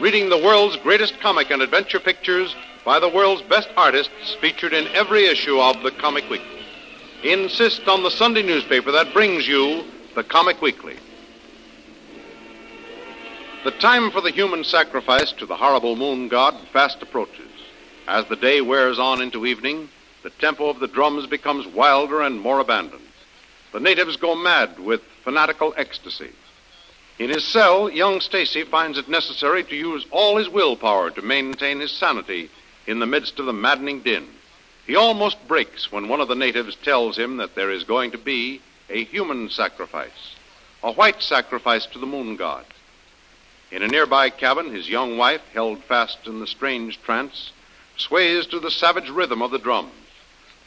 reading the world's greatest comic and adventure pictures by the world's best artists featured in every issue of the Comic Weekly. Insist on the Sunday newspaper that brings you the Comic Weekly. The time for the human sacrifice to the horrible moon god fast approaches. As the day wears on into evening, the tempo of the drums becomes wilder and more abandoned. The natives go mad with fanatical ecstasy. In his cell, young Stacy finds it necessary to use all his willpower to maintain his sanity in the midst of the maddening din. He almost breaks when one of the natives tells him that there is going to be a human sacrifice, a white sacrifice to the moon god. In a nearby cabin, his young wife, held fast in the strange trance, sways to the savage rhythm of the drums,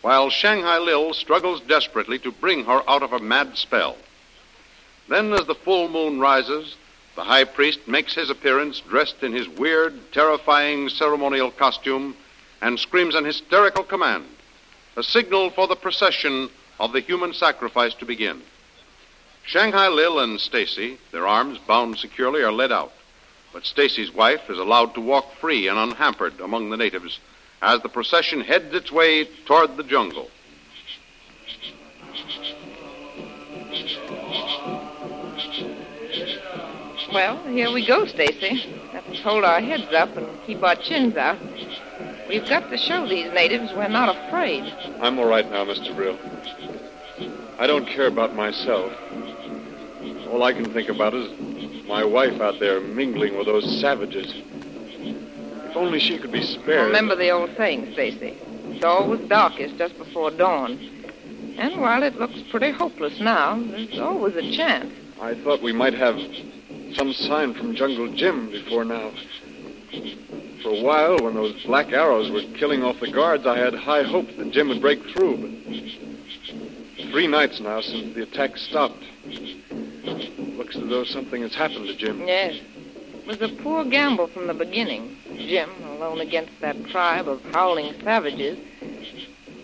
while Shanghai Lil struggles desperately to bring her out of her mad spell. Then, as the full moon rises, the high priest makes his appearance dressed in his weird, terrifying ceremonial costume and screams an hysterical command, a signal for the procession of the human sacrifice to begin. Shanghai Lil and Stacy, their arms bound securely, are led out. But Stacy's wife is allowed to walk free and unhampered among the natives as the procession heads its way toward the jungle. Well, here we go, Stacy. Let's hold our heads up and keep our chins out. We've got to show these natives we're not afraid. I'm all right now, Mr. Brill. I don't care about myself. All I can think about is my wife out there mingling with those savages. If only she could be spared. Remember the old saying, Stacy. It's always darkest just before dawn. And while it looks pretty hopeless now, there's always a chance. I thought we might have some sign from Jungle Jim before now. For a while, when those black arrows were killing off the guards, I had high hopes that Jim would break through. But three nights now since the attack stopped. Looks as though something has happened to Jim. Yes. It was a poor gamble from the beginning. Jim, alone against that tribe of howling savages.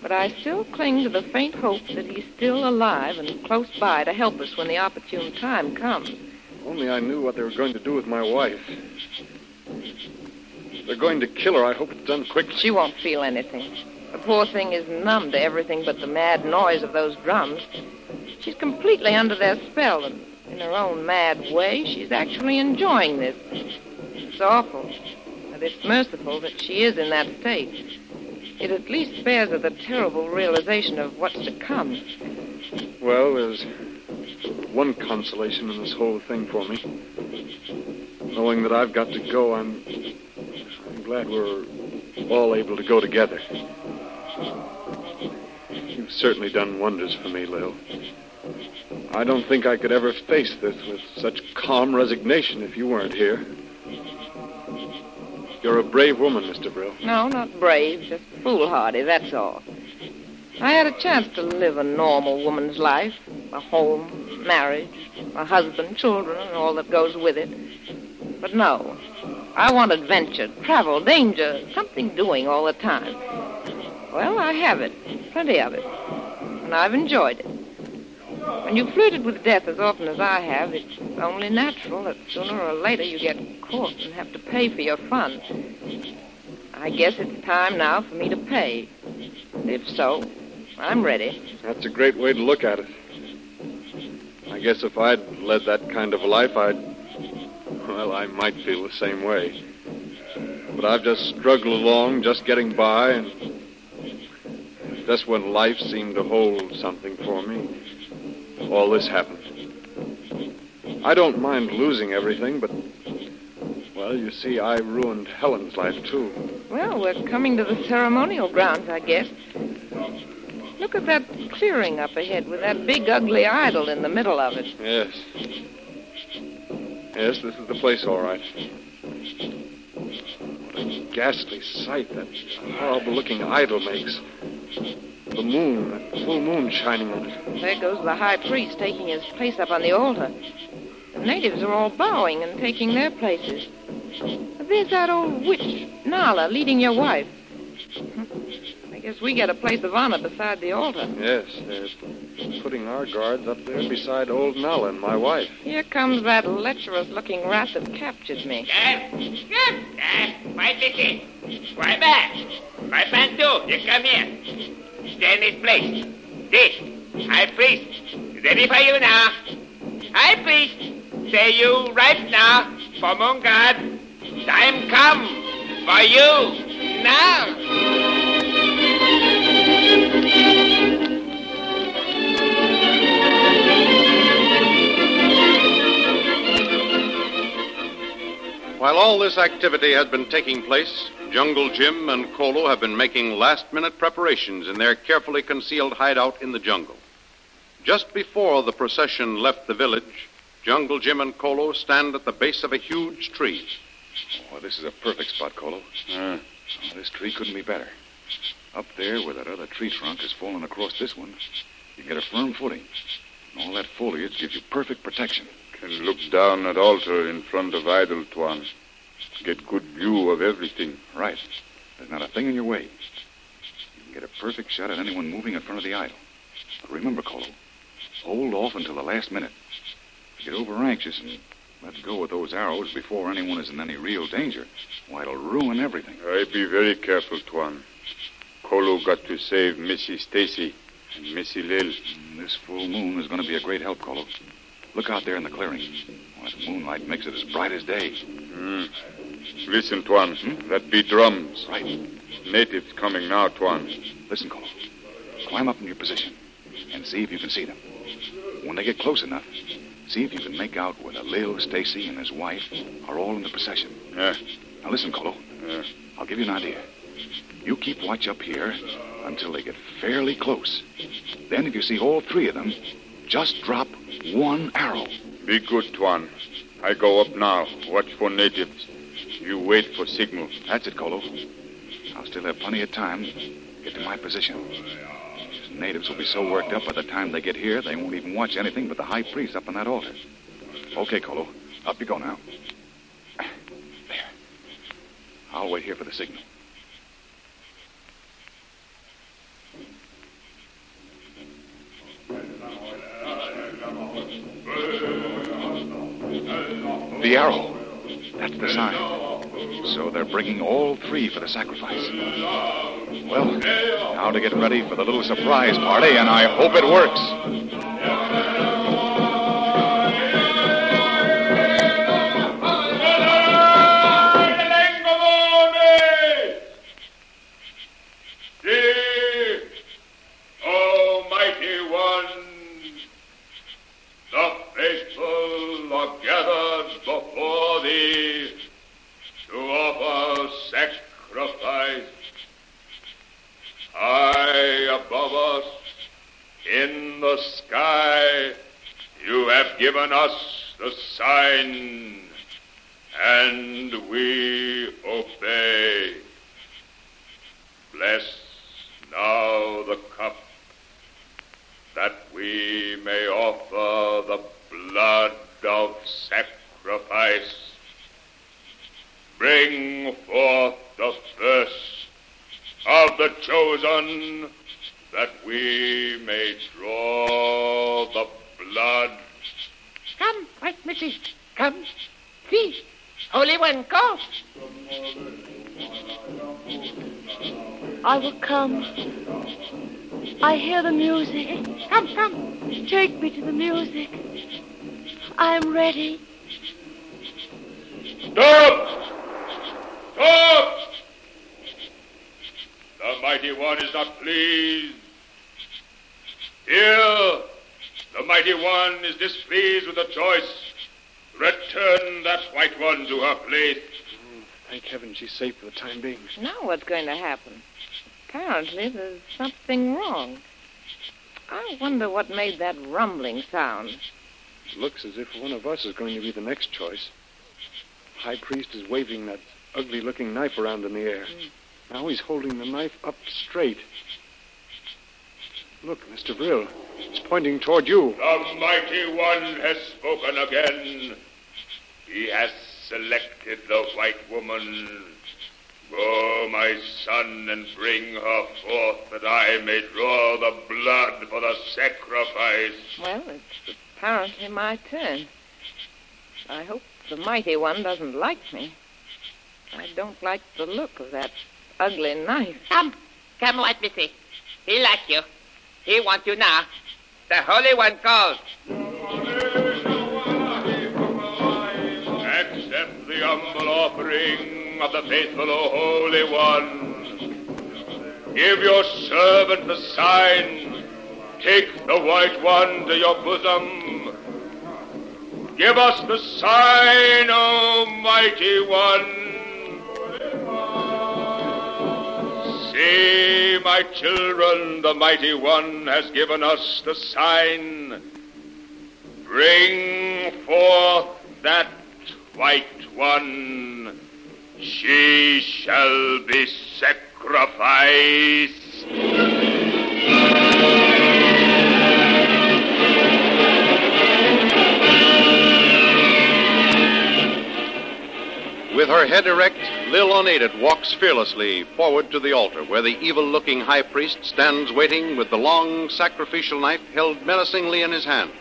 But I still cling to the faint hope that he's still alive and close by to help us when the opportune time comes. Only I knew what they were going to do with my wife. If they're going to kill her, I hope it's done quickly. She won't feel anything. The poor thing is numb to everything but the mad noise of those drums. She's completely under their spell, and in her own mad way, she's actually enjoying this. It's awful, but it's merciful that she is in that state. It at least spares her the terrible realization of what's to come. Well, there's one consolation in this whole thing for me. Knowing that I've got to go, I'm, I'm glad we're all able to go together. You've certainly done wonders for me, Lil. I don't think I could ever face this with such calm resignation if you weren't here. You're a brave woman, Mr. Brill. No, not brave, just foolhardy, that's all. I had a chance to live a normal woman's life a home, marriage, a husband, children, and all that goes with it. But no, I want adventure, travel, danger, something doing all the time. Well, I have it, plenty of it, and I've enjoyed it. When you flirted with death as often as I have, it's only natural that sooner or later you get caught and have to pay for your fun. I guess it's time now for me to pay. If so, I'm ready. That's a great way to look at it. Guess if I'd led that kind of a life, I'd. Well, I might feel the same way. But I've just struggled along, just getting by, and just when life seemed to hold something for me, all this happened. I don't mind losing everything, but. Well, you see, I ruined Helen's life, too. Well, we're coming to the ceremonial grounds, I guess. Look at that clearing up ahead with that big, ugly idol in the middle of it. Yes. Yes, this is the place, all right. What a ghastly sight that horrible looking idol makes. The moon, that full moon shining on it. There goes the high priest taking his place up on the altar. The natives are all bowing and taking their places. There's that old witch, Nala, leading your wife. I guess we get a place of honor beside the altar. Yes, they're putting our guards up there beside old Nala and my wife. Here comes that lecherous looking rat that captured me. Yes, yes, yes. Why listen? Why back? Why Bantu? You come here. Stand this place. This. High priest. Ready for you now. High priest. Say you right now for Moon God. Time come for you now. While all this activity has been taking place, Jungle Jim and Kolo have been making last minute preparations in their carefully concealed hideout in the jungle. Just before the procession left the village, Jungle Jim and Kolo stand at the base of a huge tree. Oh, this is a perfect spot, Kolo. Uh, this tree couldn't be better. Up there where that other tree trunk has fallen across this one, you get a firm footing. And all that foliage gives you perfect protection. Can look down at altar in front of idol Tuan. Get good view of everything. Right. There's not a thing in your way. You can get a perfect shot at anyone moving in front of the idol. But remember, Kolo, hold off until the last minute. Get over anxious and let go with those arrows before anyone is in any real danger, why, it'll ruin everything. I be very careful, Tuan. Kolo got to save Missy Stacy and Missy Lil. Mm, This full moon is going to be a great help, Kolo. Look out there in the clearing. Why, the moonlight makes it as bright as day. Hmm. Listen, Tuan. That be drums. Right. Natives coming now, Tuan. Listen, Kolo. Climb up in your position and see if you can see them. When they get close enough, see if you can make out whether Lil, Stacy, and his wife are all in the procession. Yeah. Now listen, Kolo. Yeah. I'll give you an idea. You keep watch up here until they get fairly close. Then, if you see all three of them, just drop one arrow. Be good, Tuan. I go up now. Watch for natives. You wait for signal. That's it, Kolo. I'll still have plenty of time to get to my position. These natives will be so worked up by the time they get here, they won't even watch anything but the high priest up on that altar. Okay, Kolo. Up you go now. There. I'll wait here for the signal. The arrow. That's the sign. So they're bringing all three for the sacrifice. Well, now to get ready for the little surprise party, and I hope it works. Have given us the sign, and we obey. Bless now the cup that we may offer the blood of sacrifice. Bring forth the first of the chosen that we may draw the blood. Come, White Missy. Come. See. Holy One, go. I will come. I hear the music. Come, come. Take me to the music. I am ready. Stop! Stop! The mighty one is not pleased. Here, the mighty one is displeased with the choice. Return that white one to her place. Mm, thank heaven she's safe for the time being. Now what's going to happen? Apparently there's something wrong. I wonder what made that rumbling sound. It looks as if one of us is going to be the next choice. High priest is waving that ugly looking knife around in the air. Mm. Now he's holding the knife up straight. Look, Mr. Brill. It's pointing toward you. The mighty one has spoken again. He has selected the white woman. Go, my son, and bring her forth that I may draw the blood for the sacrifice. Well, it's apparently my turn. I hope the mighty one doesn't like me. I don't like the look of that ugly knife. Come, come, White Missy. He likes you. He wants you now. The Holy One calls. Humble offering of the faithful O Holy One. Give your servant the sign. Take the white one to your bosom. Give us the sign, O mighty one. See, my children, the mighty one has given us the sign. Bring forth that white one. She shall be sacrificed. With her head erect, Lil Unaided walks fearlessly forward to the altar where the evil looking high priest stands waiting with the long sacrificial knife held menacingly in his hand.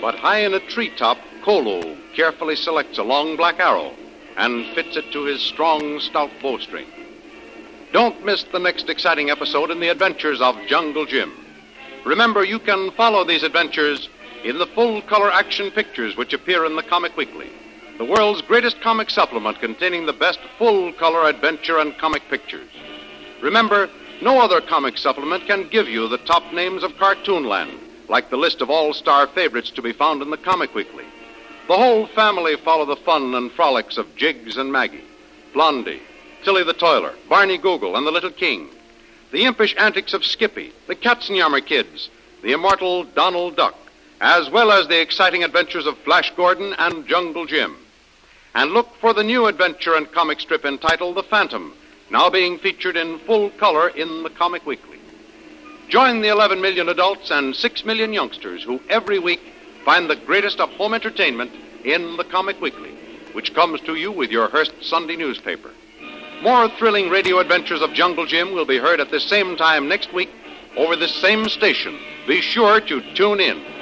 But high in a treetop, Kolo carefully selects a long black arrow and fits it to his strong, stout bowstring. Don't miss the next exciting episode in the adventures of Jungle Jim. Remember, you can follow these adventures in the full color action pictures which appear in the Comic Weekly the world's greatest comic supplement containing the best full color adventure and comic pictures. Remember, no other comic supplement can give you the top names of Cartoonland, like the list of all star favorites to be found in the Comic Weekly. The whole family follow the fun and frolics of Jiggs and Maggie, Blondie, Tilly the Toiler, Barney Google, and the Little King, the impish antics of Skippy, the Katzenjammer Kids, the immortal Donald Duck, as well as the exciting adventures of Flash Gordon and Jungle Jim and look for the new adventure and comic strip entitled The Phantom, now being featured in full color in the Comic Weekly. Join the 11 million adults and 6 million youngsters who every week find the greatest of home entertainment in the Comic Weekly, which comes to you with your Hearst Sunday newspaper. More thrilling radio adventures of Jungle Jim will be heard at the same time next week over this same station. Be sure to tune in.